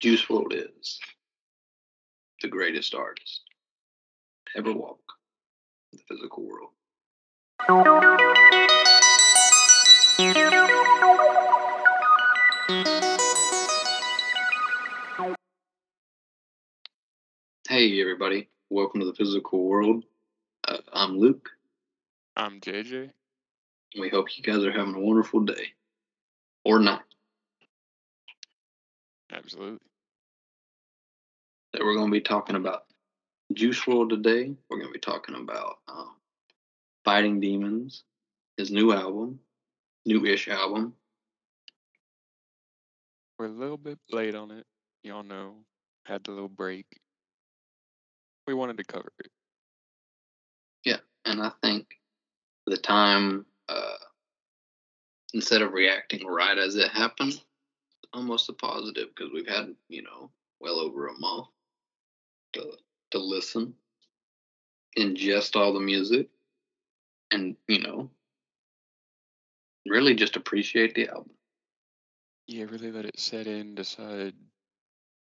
Juice WRLD is the greatest artist ever walk in the physical world. Hey, everybody. Welcome to the physical world. Uh, I'm Luke. I'm JJ. We hope you guys are having a wonderful day or night. Absolutely. That we're going to be talking about Juice WRLD today. We're going to be talking about um, Fighting Demons, his new album, new-ish album. We're a little bit late on it. Y'all know, had the little break. We wanted to cover it. Yeah, and I think the time, uh, instead of reacting right as it happened, almost a positive because we've had, you know, well over a month to to listen, ingest all the music, and you know, really just appreciate the album. Yeah, really let it set in, decide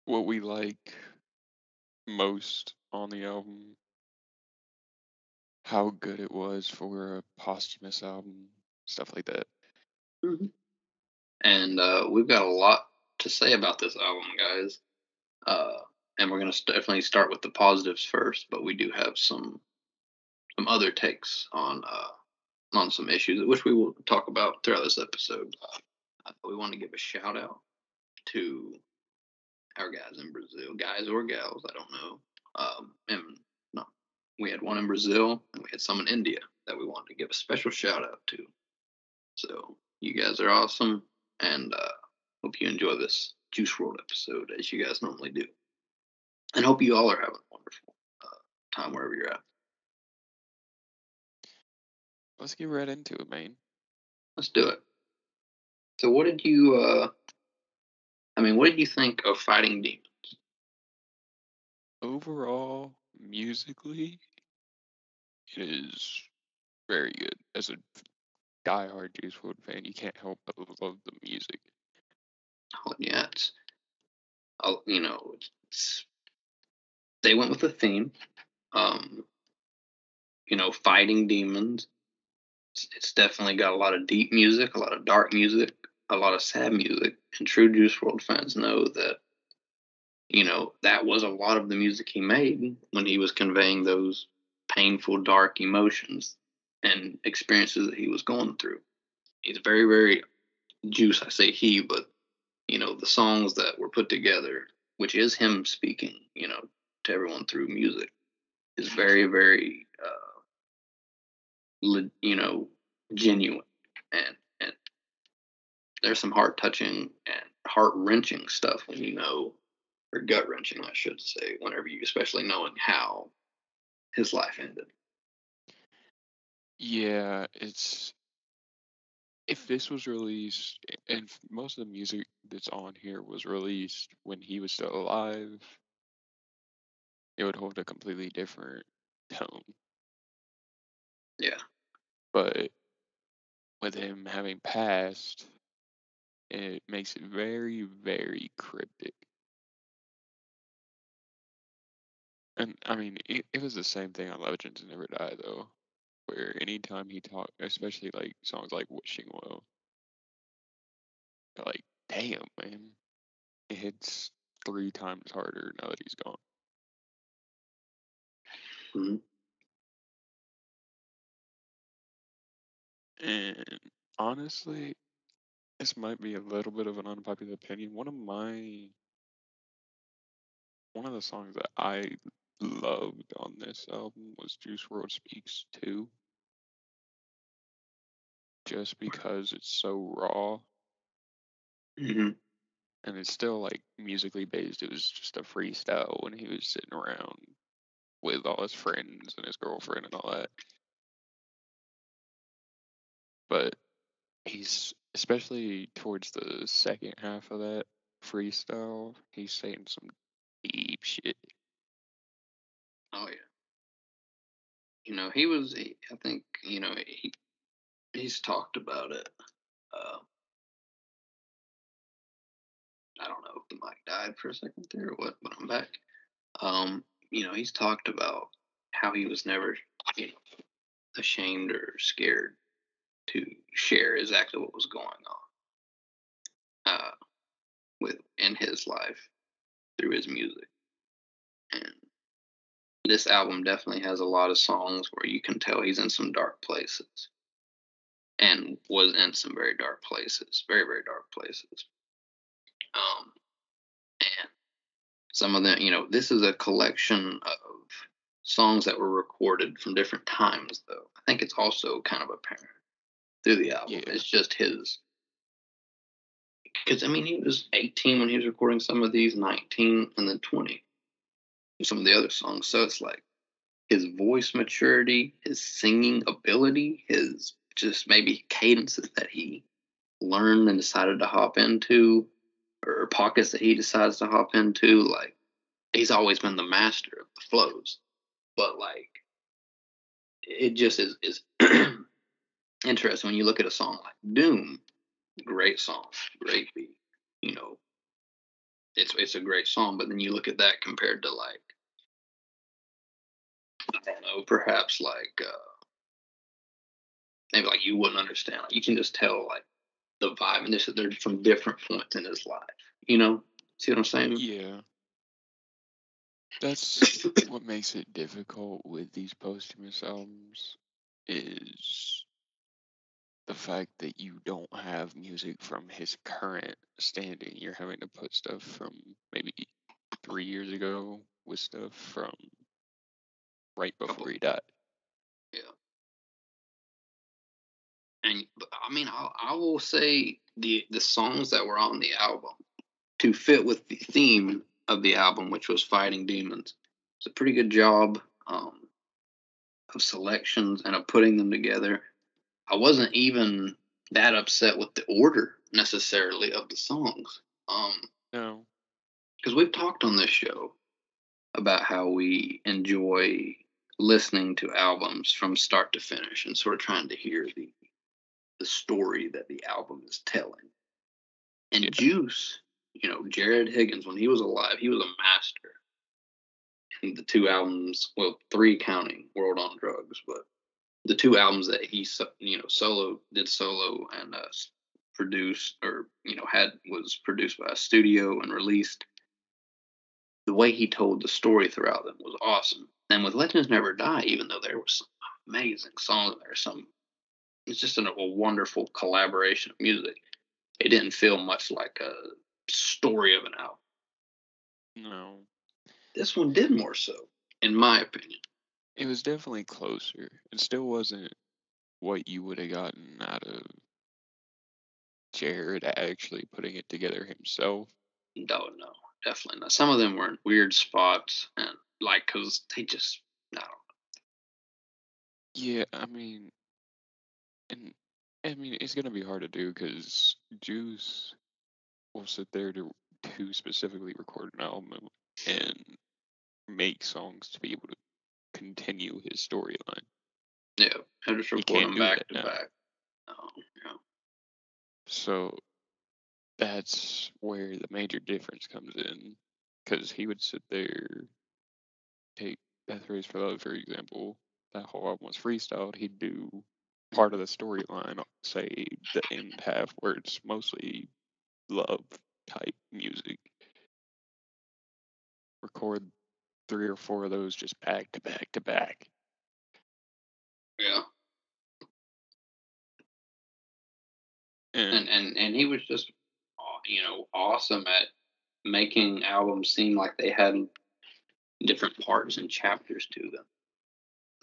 what we like most on the album, how good it was for a posthumous album, stuff like that. Mm-hmm. And uh, we've got a lot to say about this album, guys. Uh, and we're going to definitely start with the positives first, but we do have some some other takes on uh, on some issues, which we will talk about throughout this episode. Uh, we want to give a shout out to our guys in Brazil, guys or gals, I don't know. Um, and no, we had one in Brazil and we had some in India that we wanted to give a special shout out to. So you guys are awesome, and uh, hope you enjoy this Juice WRLD episode as you guys normally do. And hope you all are having a wonderful uh, time wherever you're at. Let's get right into it, man. Let's do it. So, what did you? uh I mean, what did you think of Fighting Demons? Overall, musically, it is very good. As a diehard Juice WRLD fan, you can't help but love the music. Oh, yeah, it's, oh, you know, it's, they went with the theme. Um, you know, fighting demons. It's, it's definitely got a lot of deep music, a lot of dark music, a lot of sad music. And true Juice WRLD fans know that, you know, that was a lot of the music he made when he was conveying those painful, dark emotions and experiences that he was going through. He's very, very juice. I say he, but you know, the songs that were put together, which is him speaking, you know, to everyone through music, is very, very, uh, you know, genuine. And, and there's some heart touching and heart wrenching stuff when you know, or gut wrenching, I should say, whenever you, especially knowing how his life ended. Yeah, it's if this was released, and most of the music that's on here was released when he was still alive, it would hold a completely different tone. Yeah. But with him having passed, it makes it very, very cryptic. And I mean, it, it was the same thing on Legends Never Die, though where anytime he talked, especially like songs like Wishing Well, like, damn, man, it hits three times harder now that he's gone. Mm-hmm. And honestly, this might be a little bit of an unpopular opinion. One of my one of the songs that I loved on this album was Juice WRLD Speaks 2 just because it's so raw. Mm-hmm. And it's still like musically based. It was just a freestyle when he was sitting around with all his friends and his girlfriend and all that. But he's especially towards the second half of that freestyle, he's saying some deep shit. Oh yeah. You know, he was. I think you know he he's talked about it. Uh, I don't know if the mic died for a second there or what, but I'm back. Um, you know, he's talked about how he was never, you know, ashamed or scared to share exactly what was going on uh, with in his life through his music. And this album definitely has a lot of songs where you can tell he's in some dark places and was in some very dark places, very, very dark places. Um, and some of them, you know, this is a collection of songs that were recorded from different times, though. I think it's also kind of apparent through the album. Yeah. It's just his. Because, I mean, he was 18 when he was recording some of these, 19, and then 20. Some of the other songs. So it's like his voice maturity, his singing ability, his just maybe cadences that he learned and decided to hop into, or pockets that he decides to hop into. Like, he's always been the master of the flows. But, like, it just is, is interesting when you look at a song like Doom. Great song, great beat. You know, it's it's a great song, but then you look at that compared to like I don't know, perhaps like uh maybe like you wouldn't understand. Like you can just tell like the vibe and this they're from different points in his life. You know? See what I'm saying? Yeah. That's what makes it difficult with these posthumous albums is the fact that you don't have music from his current standing. You're having to put stuff from maybe three years ago with stuff from right before he died. And I mean, I, I will say the the songs that were on the album to fit with the theme of the album, which was fighting demons, it's a pretty good job um, of selections and of putting them together. I wasn't even that upset with the order necessarily of the songs, um, No. because we've talked on this show about how we enjoy listening to albums from start to finish and sort of trying to hear the the story that the album is telling. And Yeah. Juice, you know, Jared Higgins, when he was alive, he was a master. And the two albums, well, three counting WRLD on Drugs, but the two albums that he, you know, solo did solo and uh, produced or you know had was produced by a studio and released. The way he told the story throughout them was awesome. And with Legends Never Die, even though there were some amazing songs there, are some it's just a, a wonderful collaboration of music. It didn't feel much like a story of an album. No. This one did more so, in my opinion. It was definitely closer. It still wasn't what you would have gotten out of Jared actually putting it together himself. No, no, definitely not. Some of them were in weird spots, and like, cause they just, I don't Yeah, I mean, and I mean, it's gonna be hard to do because Juice will sit there to to specifically record an album and make songs to be able to continue his storyline. Yeah, I just record them back to now. back. Oh, yeah. So that's where the major difference comes in, because he would sit there, take Death Race for Love, for example. That whole album was freestyled. He'd do part of the storyline, say the end half, where it's mostly love type music. Record three or four of those just back to back to back. Yeah, And, and and he was just, you know, awesome at making albums seem like they had different parts and chapters to them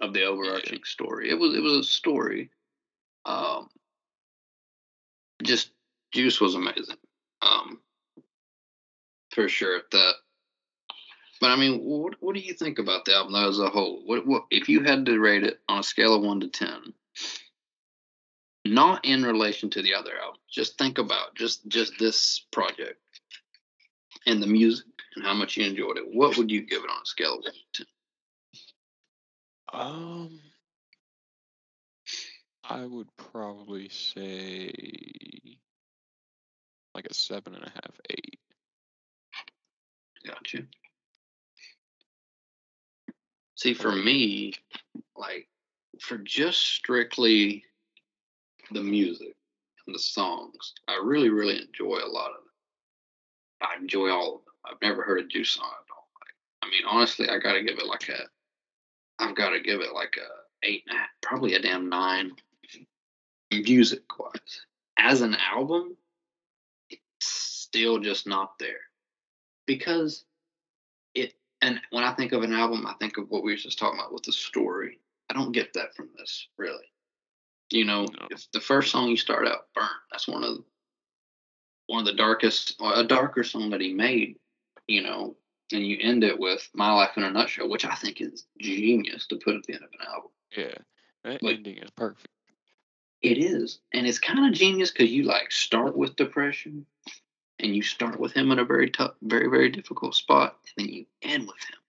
of the overarching story. It was it was a story. Just Juice was amazing. Um, for sure. The but I mean, what what do you think about the album as a whole? What what if you had to rate it on a scale of one to ten? Not in relation to the other album. Just think about just just this project and the music and how much you enjoyed it. What would you give it on a scale of one to ten? Um, I would probably say like a seven and a half, eight. got you. See, for me, like for just strictly the music and the songs, I really, really enjoy a lot of it. I enjoy all of them. I've never heard a Juice song I don't like. I mean, honestly, I gotta give it like a, I've gotta give it like a eight and a half, probably a damn nine, music wise. As an album, it's still just not there because it. And when I think of an album, I think of what we were just talking about with the story. I don't get that from this really. You know, No. if the first song you start out burnt, that's one of one of the darkest, or a darker song that he made. You know, and you end it with "My Life in a Nutshell," which I think is genius to put at the end of an album. Yeah, that Like- ending is perfect. It is, and it's kind of genius because you like start with depression, and you start with him in a very tough, very very difficult spot, and then you end with him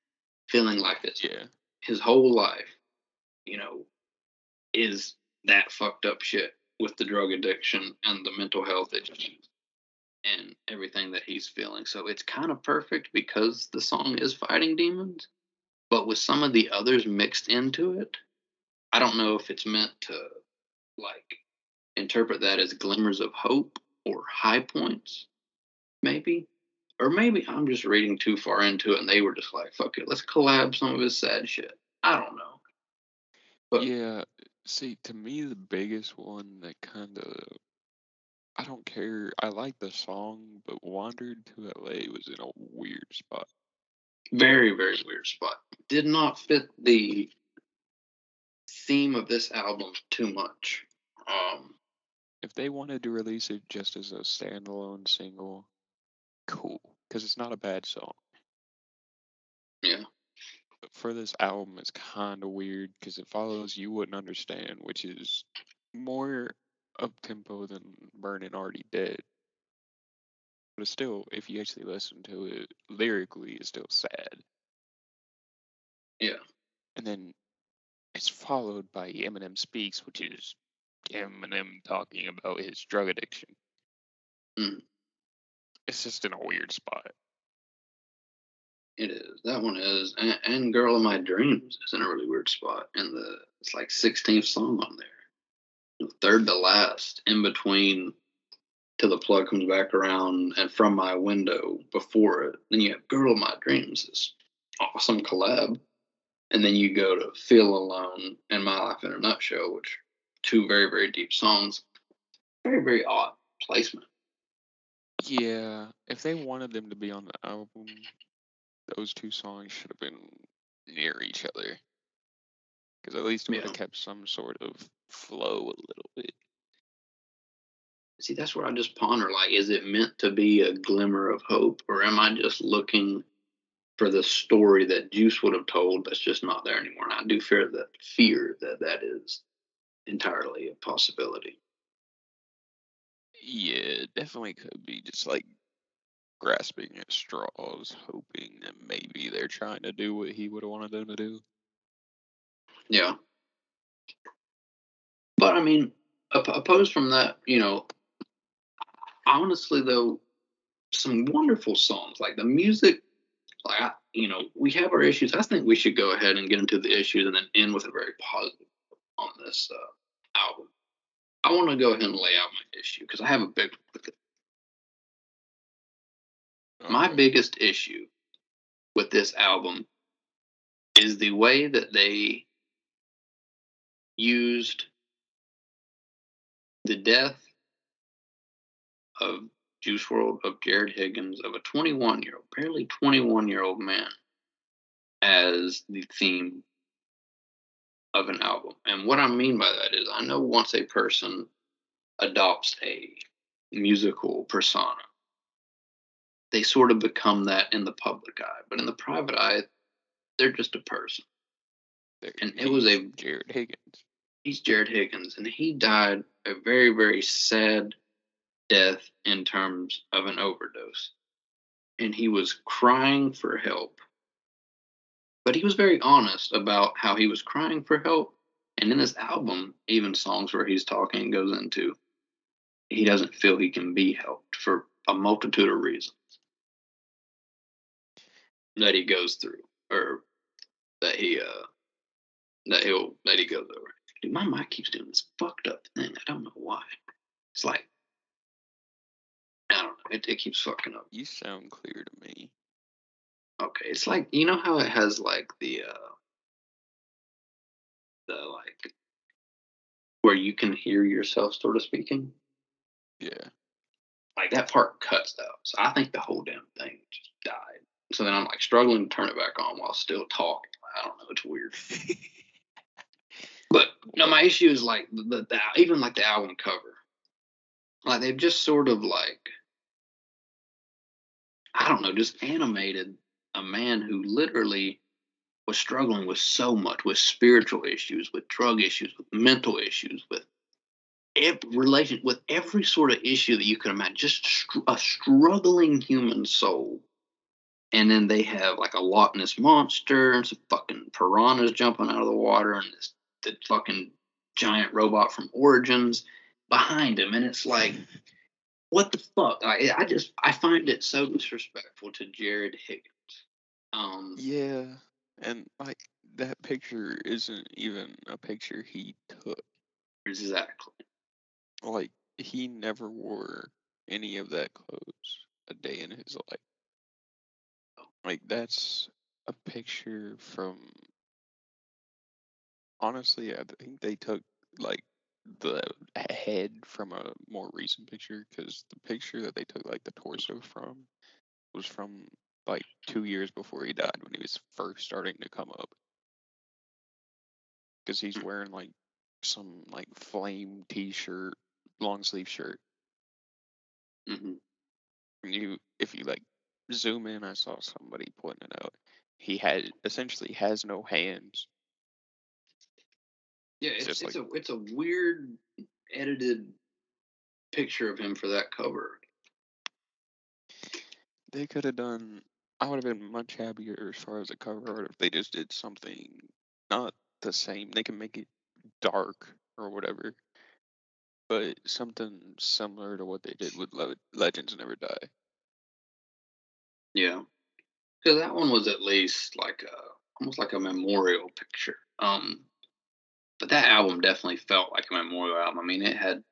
feeling like this Yeah, his whole life, you know, is that fucked up shit with the drug addiction and the mental health issues and everything that he's feeling. So it's kind of perfect because the song is fighting demons, but with some of the others mixed into it, I don't know if it's meant to like interpret that as glimmers of hope or high points, maybe. Or maybe I'm just reading too far into it and they were just like, fuck it, let's collab some of his sad shit. I don't know. But yeah. See, to me, the biggest one that kind of I don't care. I like the song, but "Wandered to L.A." was in a weird spot. very, very weird spot. Did not fit the theme of this album too much. Um, If they wanted to release it just as a standalone single, cool, because it's not a bad song. yeah. But for this album, it's kind of weird because it follows "You Wouldn't Understand," which is more up tempo than "Burning Already Dead." But it's still, if you actually listen to it lyrically, it's still sad. Yeah. And then it's followed by Eminem Speaks, which is Eminem talking about his drug addiction. Mm. It's just in a weird spot. It is. That one is. And, and Girl of My Dreams is in a really weird spot. And the it's like 16th song on there. Third to last, in between till the plug comes back around and from my window before it. Then you have Girl of My Dreams, this awesome collab. And then you go to Feel Alone and My Life in a Nutshell, which two very, very deep songs. Very, very odd placement. Yeah, if they wanted them to be on the album, those two songs should have been near each other. Because at least it would have Yeah. kept some sort of flow a little bit. See, that's where I just ponder like, is it meant to be a glimmer of hope, or am I just looking for the story that Juice would have told that's just not there anymore? And I do fear that fear that that is entirely a possibility. Yeah, it definitely could be just like grasping at straws, hoping that maybe they're trying to do what he would have wanted them to do. Yeah. But I mean, opposed from that, you know, honestly though, some wonderful songs like the music. Like I, you know, we have our issues. I think we should go ahead and get into the issues and then end with a very positive on this uh, album. I want to go ahead and lay out my issue because I have a big. My Okay. biggest issue with this album is the way that they used the death of Juice WRLD, of Jared Higgins, of a 21 year old, barely 21 year old man, as the theme of an album. And what I mean by that is, I know once a person adopts a musical persona, they sort of become that in the public eye, but in the private eye, they're just a person. There- and it was a- Jared Higgins. he's Jared Higgins, and he died a very, very sad death in terms of an overdose. And he was crying for help. But he was very honest about how he was crying for help. And in this album, even songs where he's talking goes into he doesn't feel he can be helped for a multitude of reasons. that he goes through or that he uh that he'll that he goes over. Dude, my mic keeps doing this fucked up thing. I don't know why. It's like I don't know. It, it keeps fucking up. You sound clear to me. Okay, it's like you know how it has like the uh the like where you can hear yourself sort of speaking. Yeah. Like that part cuts out. So I think the whole damn thing just died. So then I'm like struggling to turn it back on while still talking. I don't know. It's weird. But no, my issue is like the, the even like the album cover, like they've just sort of like I don't know, just animated a man who literally was struggling with so much, with spiritual issues, with drug issues, with mental issues, with every relation, with every sort of issue that you can imagine, just str- a struggling human soul. And then they have like a Loch Ness monster and some fucking piranhas jumping out of the water and this the fucking giant robot from Origins behind him, and it's like, what the fuck? I, I just I find it so disrespectful to Jared Higgins. Um, Yeah. And like that picture isn't even a picture he took. exactly. Like he never wore any of that clothes a day in his life. Like that's a picture from honestly, I think they took like the head from a more recent picture because the picture that they took like the torso from was from like two years before he died when he was first starting to come up. Because he's wearing like some like flame t-shirt, long sleeve shirt. hmm And you, if you like zoom in, I saw somebody pointing it out. He had essentially has no hands. Yeah, It's it's it's a it's a weird edited picture of him for that cover. They could have done. I would have been much happier as far as the cover art if they just did something not the same. They can make it dark or whatever, but something similar to what they did with Le- Legends Never Die. Yeah, because that one was at least like a almost like a memorial picture. Um, but that album definitely felt like a memorial album. I mean, it had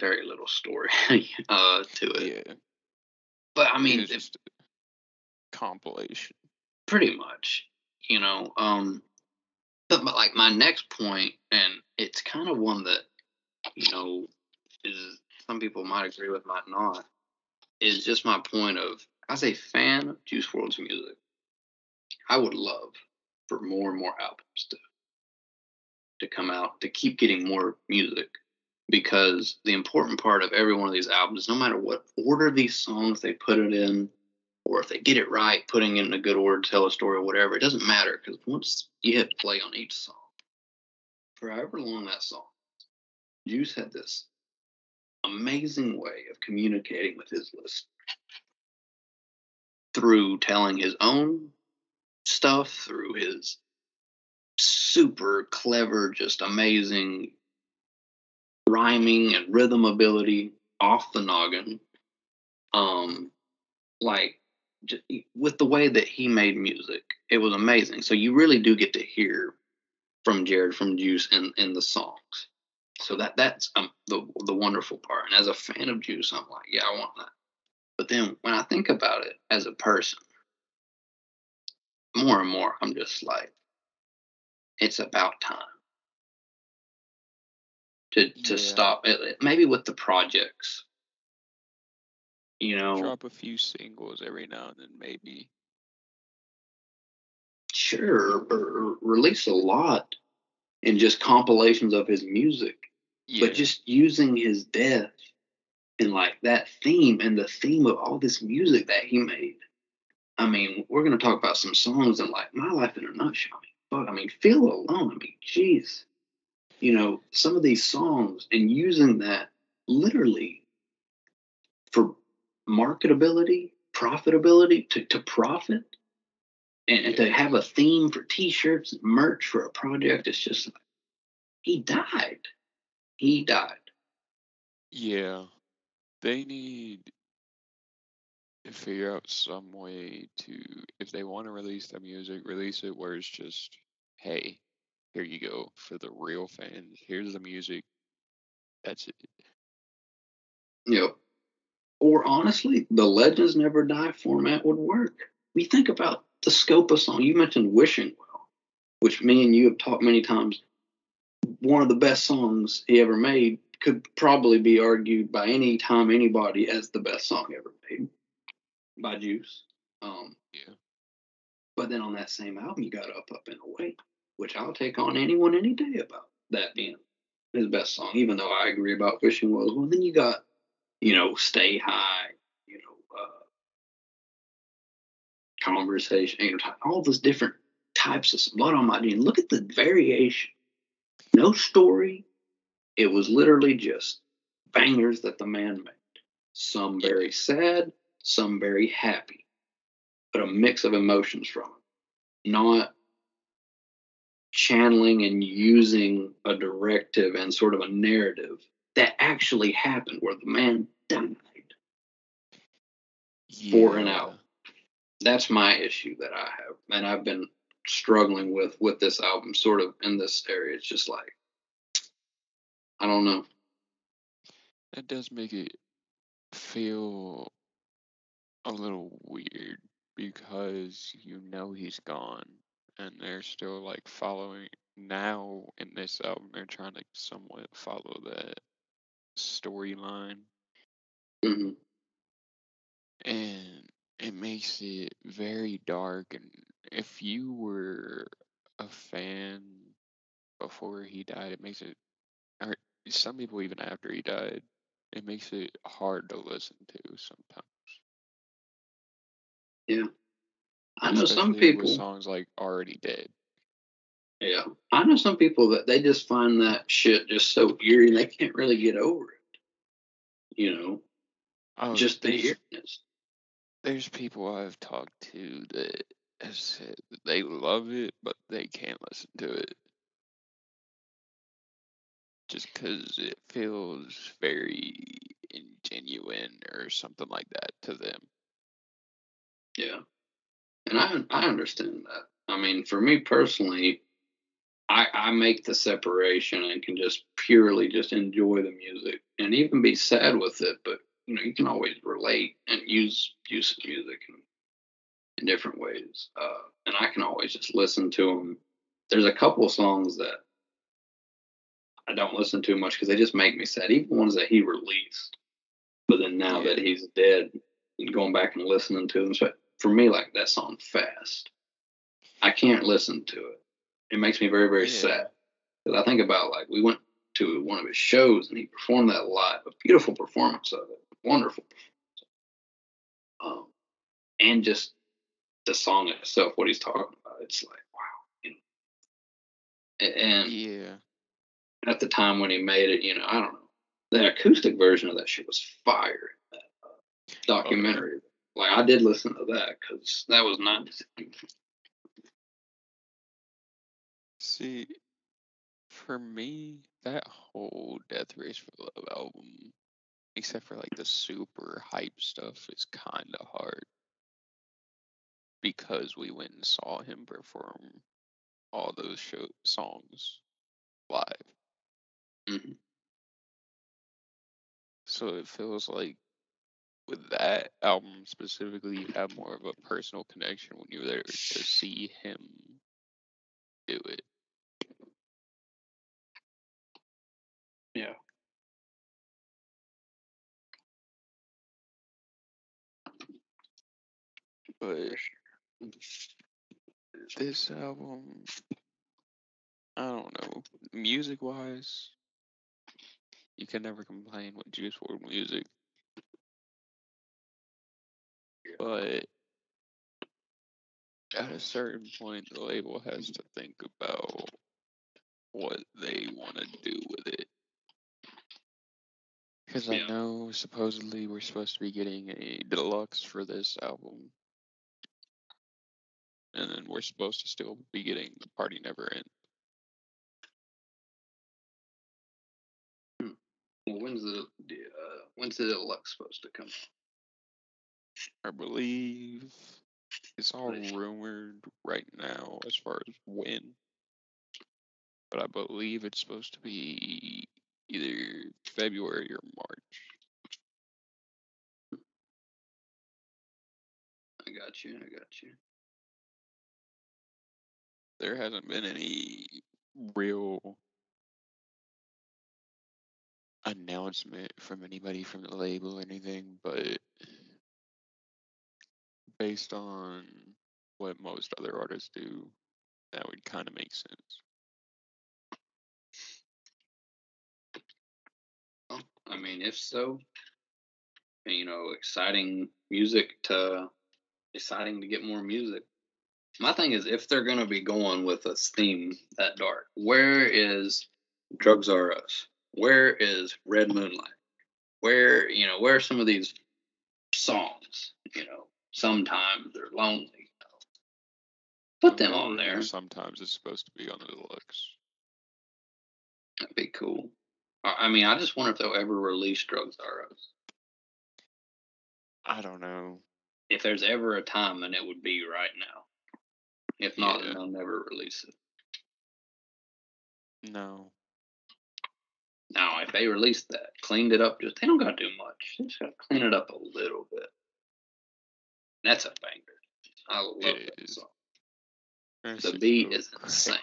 very little story uh to it. Yeah, But I mean, it- just a compilation. pretty much, you know. Um, but, but like my next point, and it's kind of one that you know is some people might agree with, might not, is just my point of as a fan of Juice WRLD's music, I would love for more and more albums to to come out to keep getting more music because the important part of every one of these albums, no matter what order these songs they put it in, or if they get it right, putting it in a good order, tell a story, or whatever, it doesn't matter because once you hit play on each song, for however long that song, Juice had this amazing way of communicating with his list through telling his own stuff, through his super clever, just amazing rhyming and rhythm ability off the noggin. Um, like with the way that he made music, it was amazing. So you really do get to hear from Jared from Juice in in the songs. So that that's um, the the wonderful part. And as a fan of Juice, I'm like, yeah, I want that. But then when I think about it as a person, more and more, I'm just like, it's about time to to Yeah. stop. It, maybe with the projects, you know, Drop a few singles every now and then, maybe. sure, or, or release a lot and just compilations of his music, Yeah, but just using his death and like that theme and the theme of all this music that he made. I mean, we're gonna talk about some songs and like my life in a nutshell. I mean, fuck, I mean, feel alone. I mean, jeez, you know, some of these songs and using that literally marketability, profitability to to profit, and, and to have a theme for T-shirts and merch for a project. It's just like he died. He died. yeah. They need to figure out some way to if they want to release the music, release it where it's just, hey, here you go for the real fans. Here's the music. That's it. Yep. Or honestly, the Legends Never Die format would work. We think about the scope of song. You mentioned Wishing Well, which me and you have talked many times. One of the best songs he ever made could probably be argued by any time anybody as the best song ever made by Juice. Um, Yeah. but then on that same album, you got Up, Up and Away, which I'll take on anyone any day about that being his best song, even though I agree about Wishing Well. Well, then you got, you know, Stay High, you know, uh, Conversation, you know, all those different types of Blood on My Jeans. Look at the variation. No story. It was literally just bangers that the man made. Some very sad, some very happy, but a mix of emotions from it. Not channeling and using a directive and sort of a narrative that actually happened where the man died. For and out. That's my issue that I have. And I've been struggling with with this album sort of in this area. It's just like I don't know. That does make it feel a little weird because you know he's gone and they're still like following now in this album they're trying to somewhat follow that storyline. Hmm and it makes it very dark and if you were a fan before he died it makes it or some people even after he died it makes it hard to listen to sometimes. Yeah. I know some especially with people songs like already dead Yeah. I know some people that they just find that shit just so eerie and they can't really get over it. You know, oh just the eeriness. there's people i've talked to that have said that they love it but they can't listen to it just because it feels very ingenuine or something like that to them Yeah. And I I understand that. I mean, for me personally, I I make the separation and can just purely just enjoy the music and even be sad with it, but you know, you can always relate and use use music in, in different ways. Uh, and I can always just listen to them. There's a couple of songs that I don't listen to much because they just make me sad. Even ones that he released, but then now that he's dead, and going back and listening to them. So for me, like that song "Fast," I can't listen to it. It makes me very very Yeah. sad because I think about like we went to one of his shows and he performed that live. A beautiful performance of it, wonderful. Performance. Um, and just the song itself, what he's talking about, it's like wow. You know. And yeah at the time when he made it, you know, I don't know. The acoustic version of that shit was fire. That uh, documentary. Like I did listen to that because that was nice. See, for me, that whole Death Race for Love album, except for like the super hype stuff, is kind of hard because we went and saw him perform all those show songs live. Mhm. So it feels like with that album specifically, you have more of a personal connection when you're there to see him do it. Yeah. But this album, I don't know, music wise, you can never complain with Juice WRLD music. But at a certain point, the label has to think about what they want to do with it. Because I know supposedly we're supposed to be getting a deluxe for this album. And then we're supposed to still be getting The Party Never Ends. Well, when's the the, uh, when's the deluxe supposed to come? I believe it's all rumored right now as far as when, but I believe it's supposed to be either February or March. I got you. I got you. There hasn't been any real announcement from anybody from the label or anything, but based on what most other artists do, that would kind of make sense. Well, I mean, if so, you know, exciting music to exciting to get more music. My thing is, if they're gonna be going with a theme that dark, where is Drugs Are Us? Where is Red Moonlight? Where you know where are some of these songs? You know, sometimes they're lonely. You know. Put them on there. Sometimes it's supposed to be on the deluxe. That'd be cool. I mean, I just wonder if they'll ever release Drugs Are Us. I don't know. If there's ever a time, then it would be right now. If not, Yeah. then they'll never release it. No. Now, if they released that, cleaned it up, just they don't gotta do much. They just gotta clean it up a little bit. That's a banger. I love It that is. song. The beat is insane.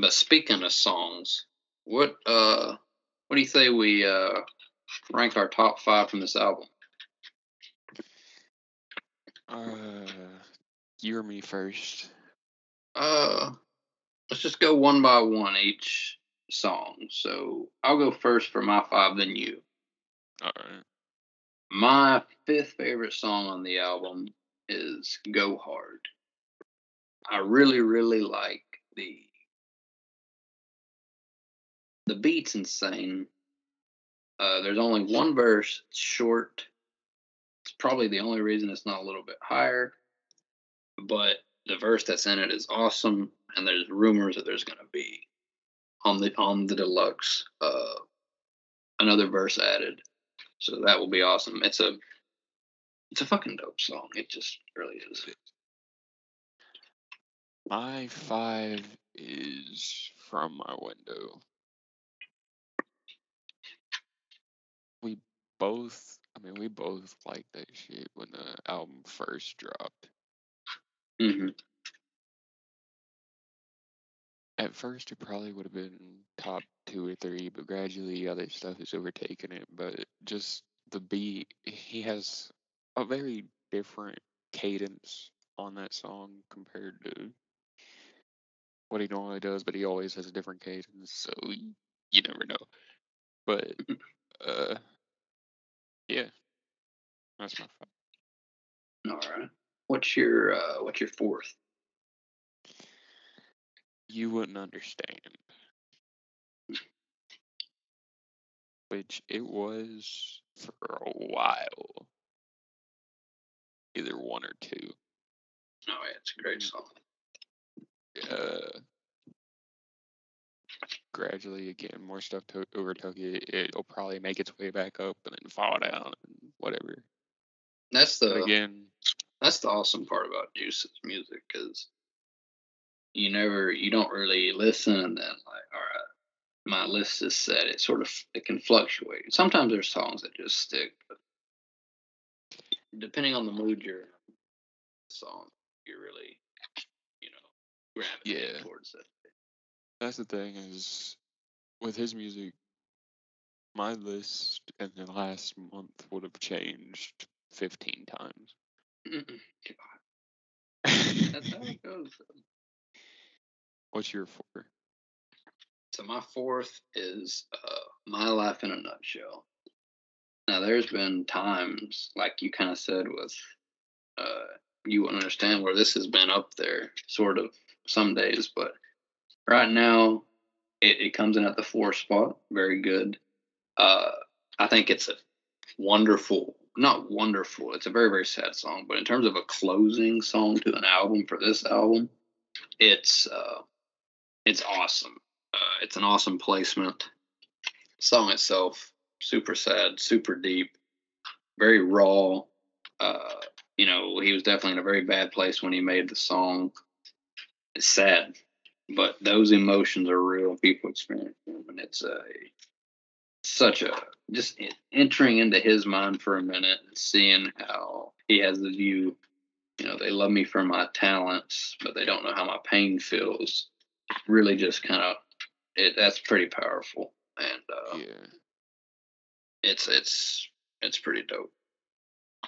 But speaking of songs, what uh, what do you say we uh rank our top five from this album? Uh, you or me first. Uh, let's just go one by one each song. So I'll go first for my five, then you. All right. My fifth favorite song on the album is Go Hard. I really, really like the the beat's insane. Uh, there's only one verse, it's short. It's probably the only reason it's not a little bit higher. But the verse that's in it is awesome, and there's rumors that there's gonna be on the on the deluxe uh, another verse added. So that will be awesome. It's a it's a fucking dope song. It just really is. My five is from my window. We both, I mean, we both liked that shit when the album first dropped. hmm At first, it probably would have been top two or three, but gradually other stuff has overtaken it. But just the beat, he has a very different cadence on that song compared to what he normally does, but he always has a different cadence, so you never know. But uh, yeah, that's my five. All right. What's your uh, what's your fourth? You wouldn't understand. Which it was for a while. Either one or two. Oh yeah, it's a great song. Uh, gradually, again, more stuff to- overtook it. It'll probably make its way back up and then fall down and whatever. That's the again, that's the awesome part about Juice's music is you never you don't really listen and then like all right my list is set it sort of it can fluctuate sometimes there's songs that just stick but depending on the mood you're in, song you're really you know gravitating Yeah. towards it that's the thing is with his music, my list in the last month would have changed 15 times. that's how it goes What's your four? So my fourth is uh, my life in a nutshell. Now there's been times, like you kind of said, with uh, you wouldn't understand where this has been up there, sort of some days, but right now it, it comes in at the four spot. Very good. Uh, I think it's a wonderful, not wonderful. It's a very very sad song, but in terms of a closing song to an album for this album, it's uh, it's awesome. Uh, it's an awesome placement. Song itself, super sad, super deep. very raw. Uh, you know, he was definitely in a very bad place when he made the song. It's sad, but those emotions are real. People experience them, and it's a such a just entering into his mind for a minute and seeing how he has the view. You know, they love me for my talents, but they don't know how my pain feels. Really, just kind of it. That's pretty powerful, and uh, Yeah. it's it's it's pretty dope.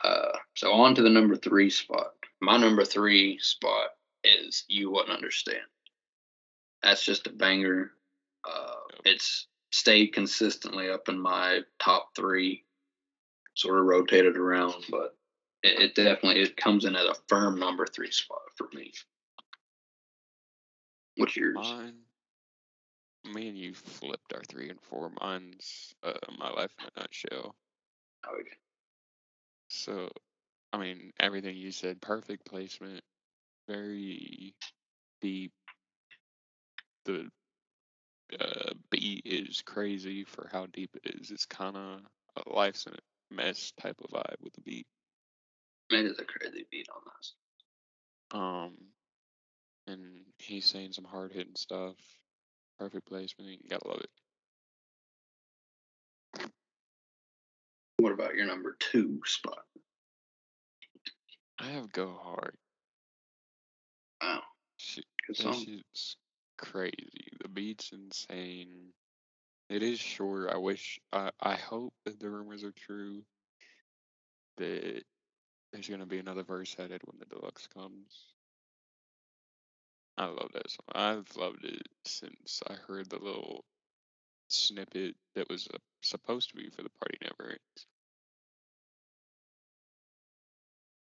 Uh, so on to the number three spot. My number three spot is "You Wouldn't Understand." That's just a banger. Uh, it's stayed consistently up in my top three. Sort of rotated around, but it, it definitely it comes in at a firm number three spot for me. What's yours? Mine. Me and you flipped our three and four. Mine's uh, my life in a nutshell. Okay. So, I mean, everything you said, perfect placement, very deep. The uh, beat is crazy for how deep it is. It's kind of a life's in a mess type of vibe with the beat. Man, it's a crazy beat on this. Um, and he's saying some hard hitting stuff. Perfect placement. You gotta love it. What about your number two spot? I have go hard. Wow, song. shit's crazy. The beat's insane. It is short. I wish. I I hope that the rumors are true. That there's gonna be another verse added when the deluxe comes. I love that song. I've loved it since I heard the little snippet that was uh, supposed to be for the party never ends.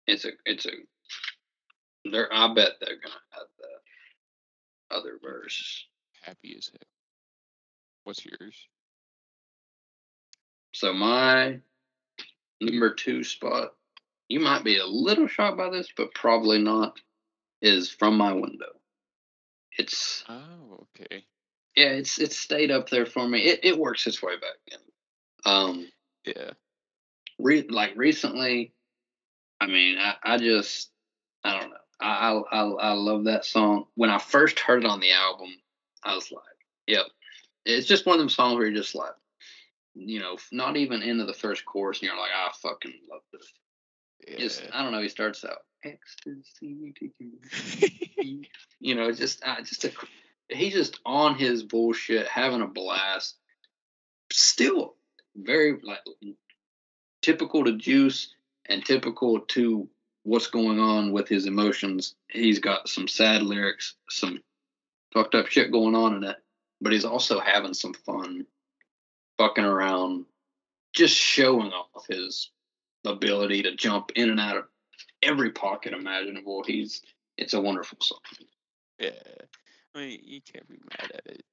It's a it's a they're I bet they're gonna have that other verse. Happy as hell. What's yours? So my number two spot, you might be a little shocked by this, but probably not, is from my window. It's Oh, okay. yeah, it's it's stayed up there for me. It it works its way back in. Um Yeah. re- like recently, I mean, I, I just, I don't know. I, I, I, love that song. When I first heard it on the album, I was like, yep. It's just one of them songs where you're just like, you know, not even into the first chorus, and you're like, I fucking love this. Yeah. Just, I don't know. He starts out, ecstasy, you know, just, uh, just a, he's just on his bullshit, having a blast. Still very like typical to Juice and typical to what's going on with his emotions. He's got some sad lyrics, some fucked up shit going on in it, but he's also having some fun, fucking around, just showing off his ability to jump in and out of every pocket imaginable. He's it's a wonderful song. Yeah. I mean, you can't be mad at it.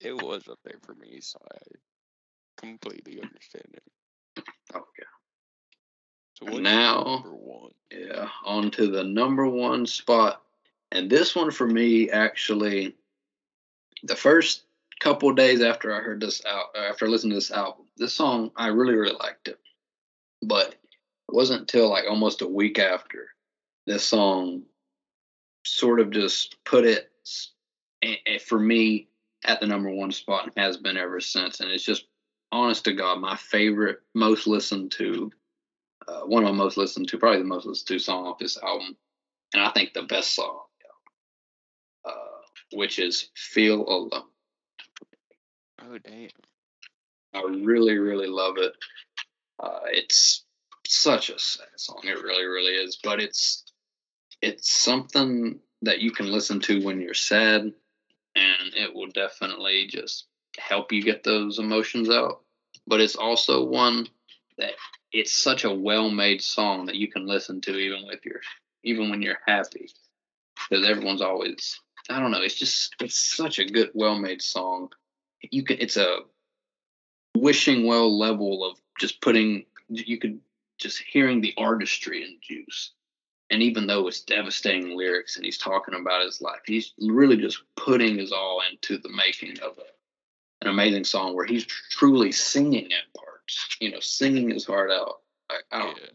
It was up there for me, so I completely understand it. Oh, okay. So And now-? Yeah, on to the number one spot. And this one for me, actually, the first couple of days after I heard this out, uh, after listening to this album, this song, I really, really liked it. But it wasn't until like almost a week after this song sort of just put it for me at the number one spot and has been ever since. And it's just, honest to God, my favorite, most listened to uh, one of my most listened to, probably the most listened to song off this album, and I think the best song, uh, which is "Feel Alone." Oh damn. I really, really love it. Uh, it's such a sad song. It really, really is. But it's it's something that you can listen to when you're sad, and it will definitely just help you get those emotions out. But it's also one that it's such a well-made song that you can listen to even with your even when you're happy, because everyone's always I don't know. It's just it's such a good, well-made song. You can it's a wishing well level of just putting you could just hearing the artistry in juice and even though it's devastating lyrics and he's talking about his life he's really just putting his all into the making of a, an amazing song where he's truly singing at parts you know singing his heart out I, I don't. Yeah.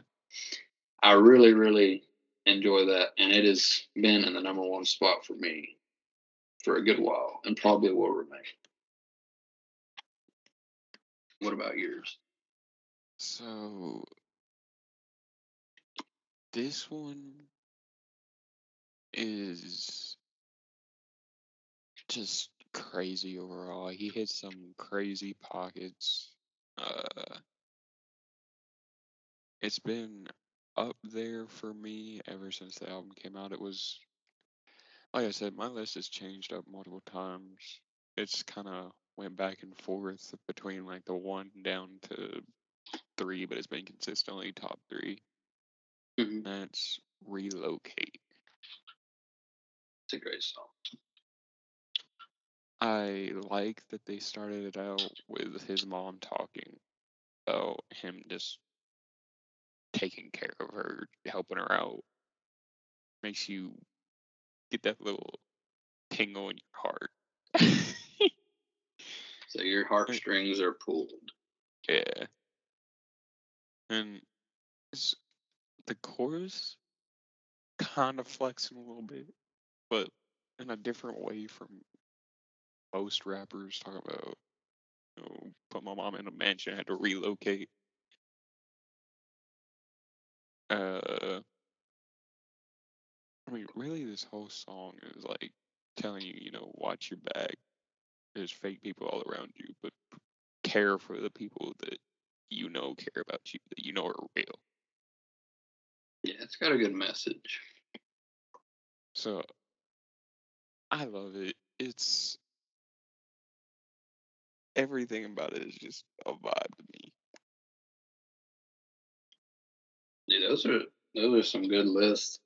I really, really enjoy that, and it has been in the number one spot for me for a good while, and probably will remain. What about yours? So this one is just crazy overall. He hit some crazy pockets. Uh, it's been up there for me ever since the album came out. It was, like I said, my list has changed up multiple times. It's kind of went back and forth between like the one down to three, but it's been consistently top 3 Mhm. That's relocate. It's a great song. I like that they started it out with his mom talking about him just taking care of her, helping her out. Makes you get that little tingle in your heart. So your heartstrings are pulled. yeah. And the chorus kind of flexing a little bit, but in a different way from most rappers talk about you know, put my mom in a mansion, had to relocate. Uh, I mean, really, this whole song is like telling you, you know, watch your back. There's fake people all around you, but care for the people that you know care about you, that you know are real. Yeah, it's got a good message. So I love it. It's everything about it is just a vibe to me. Yeah, those are those are some good lists.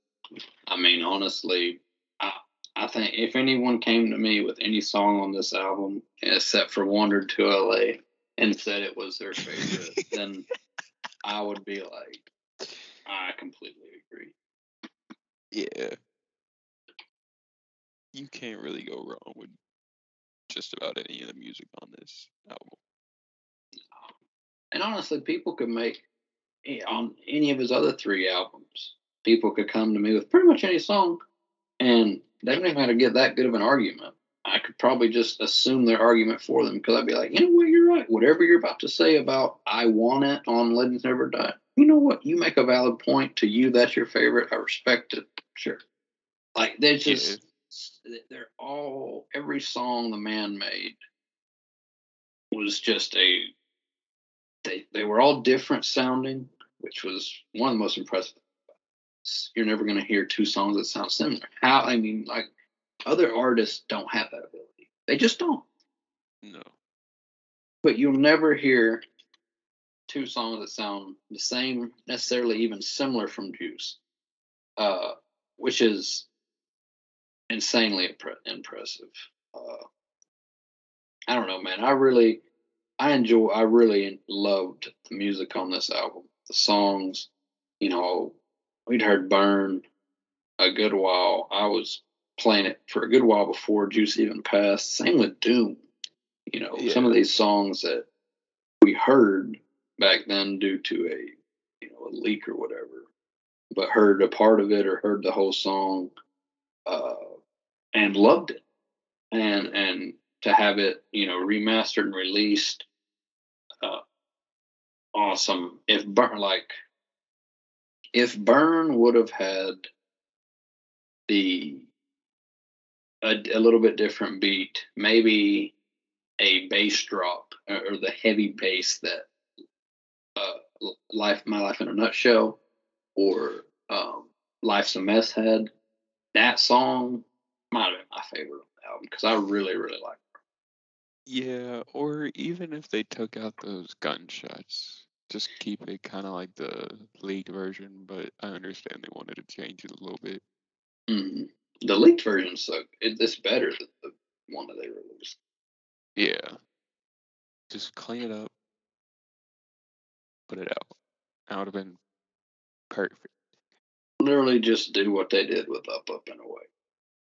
I mean, honestly, I I think if anyone came to me with any song on this album, except for "Wandered to L.A." and said it was their favorite, then I would be like, I completely agree. Yeah. You can't really go wrong with just about any of the music on this album. And honestly, people could make eh, on any of his other three albums. People could come to me with pretty much any song, and they don't even have to get that good of an argument. I could probably just assume their argument for them because I'd be like, you know what, you're right. Whatever you're about to say about I Want It on Legends Never Die, you know what? You make a valid point. To you, that's your favorite. I respect it. Sure. Like, they're just, they're all, every song the man made was just a, they, they were all different sounding, which was one of the most impressive. You're never going to hear two songs that sound similar. How, I mean, like, other artists don't have that ability. They just don't. No. But you'll never hear two songs that sound the same, necessarily even similar from Juice, uh, which is insanely impressive. Uh, I don't know, man. I really, I enjoy. I really loved the music on this album. The songs, you know, we'd heard "Burn" a good while. I was playing it for a good while before Juice even passed. Same with Doom. You know, Yeah. some of these songs that we heard back then due to a you know a leak or whatever, but heard a part of it or heard the whole song, uh, and loved it, and and to have it you know remastered and released, uh, awesome. If Burn like if Burn would have had the a, a little bit different beat, maybe a bass drop or, or the heavy bass that uh, life, my life in a nutshell, or um, life's a mess had. That song might have been my favorite on the album because I really, really like. It. Yeah, or even if they took out those gunshots, just keep it kind of like the leaked version. But I understand they wanted to change it a little bit. it. Mhm. The leaked version. It, it's better than the one that they released. Yeah, just clean it up, put it out. That would have been perfect. Literally, just do what they did with Up, Up and Away.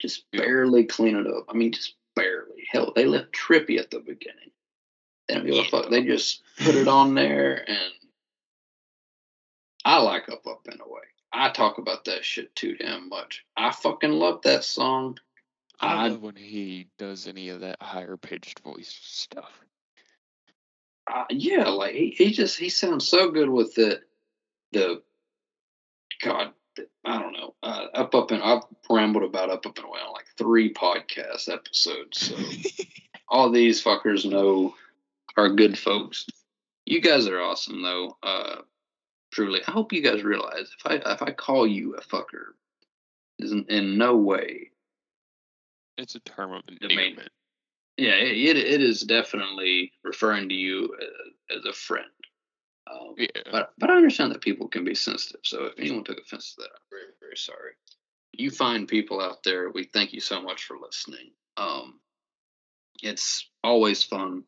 Just Yeah. barely clean it up. I mean, just barely. Hell, they left Trippy at the beginning. They don't give a fuck. They just put it on there and I like Up Up and Away. I talk about that shit too damn much. I fucking love that song. I love when he does any of that higher pitched voice stuff. Uh, yeah, like he, he just he sounds so good with the the God, I don't know. Uh, up up and I've rambled about up up and away on like three podcast episodes. So all these fuckers know are good folks. You guys are awesome though. Uh, truly, I hope you guys realize if I if I call you a fucker, is in, in no way. It's a term of endearment. Yeah, it, it is definitely referring to you as, as a friend. Um, yeah. But but I understand that people can be sensitive. So if anyone took offense to that, I'm very very sorry. You find people out there. We thank you so much for listening. Um, it's always fun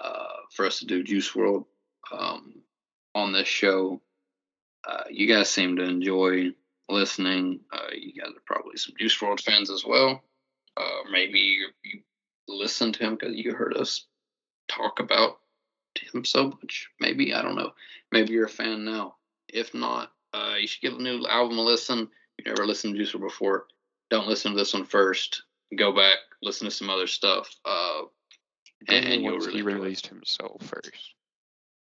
uh, for us to do Juice WRLD um, on this show. Uh, you guys seem to enjoy listening. Uh, you guys are probably some Juice WRLD fans as well. Uh, maybe you, you listen to him because you heard us talk about him so much. Maybe I don't know. Maybe you're a fan now. If not, uh, you should give the new album a listen. You never listened to Juice WRLD before. Don't listen to this one first. Go back, listen to some other stuff. Uh, and, and you'll really he released himself first.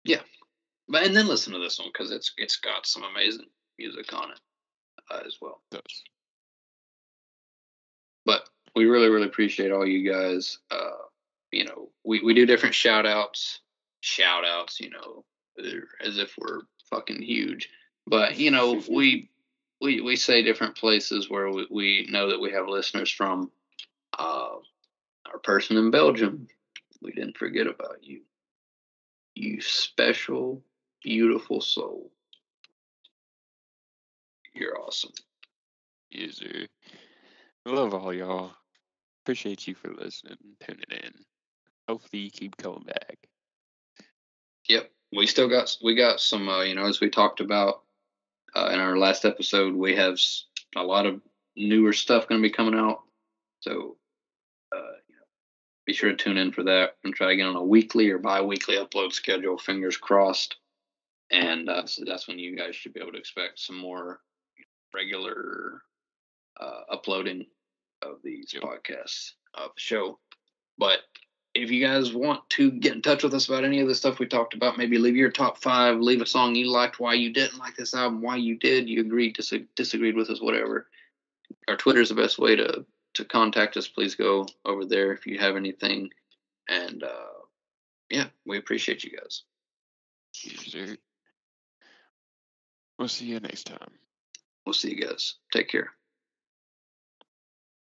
Yeah, but and then listen to this one because it's it's got some amazing music on it uh, as well. It does. But we really really appreciate all you guys. Uh, you know, we we do different shout outs, shout outs. You know, as if we're fucking huge. But you know, we we we say different places where we, we know that we have listeners from. Uh, our person in Belgium, we didn't forget about you. You special beautiful soul. You're awesome. Yes, sir. I love all y'all. Appreciate you for listening and tuning in. Hopefully you keep coming back. Yep. We still got we got some uh, you know as we talked about uh, in our last episode we have a lot of newer stuff going to be coming out. So uh, you know, be sure to tune in for that and try to get on a weekly or bi-weekly upload schedule. Fingers crossed and uh, so that's when you guys should be able to expect some more regular uh, uploading of these yep. podcasts of the show. But if you guys want to get in touch with us about any of the stuff we talked about, maybe leave your top five, leave a song you liked, why you didn't like this album, why you did, you agreed, dis- disagreed with us, whatever. Our Twitter is the best way to to contact us. Please go over there if you have anything, and uh, yeah, we appreciate you guys. We'll see you next time. We'll see you guys. Take care.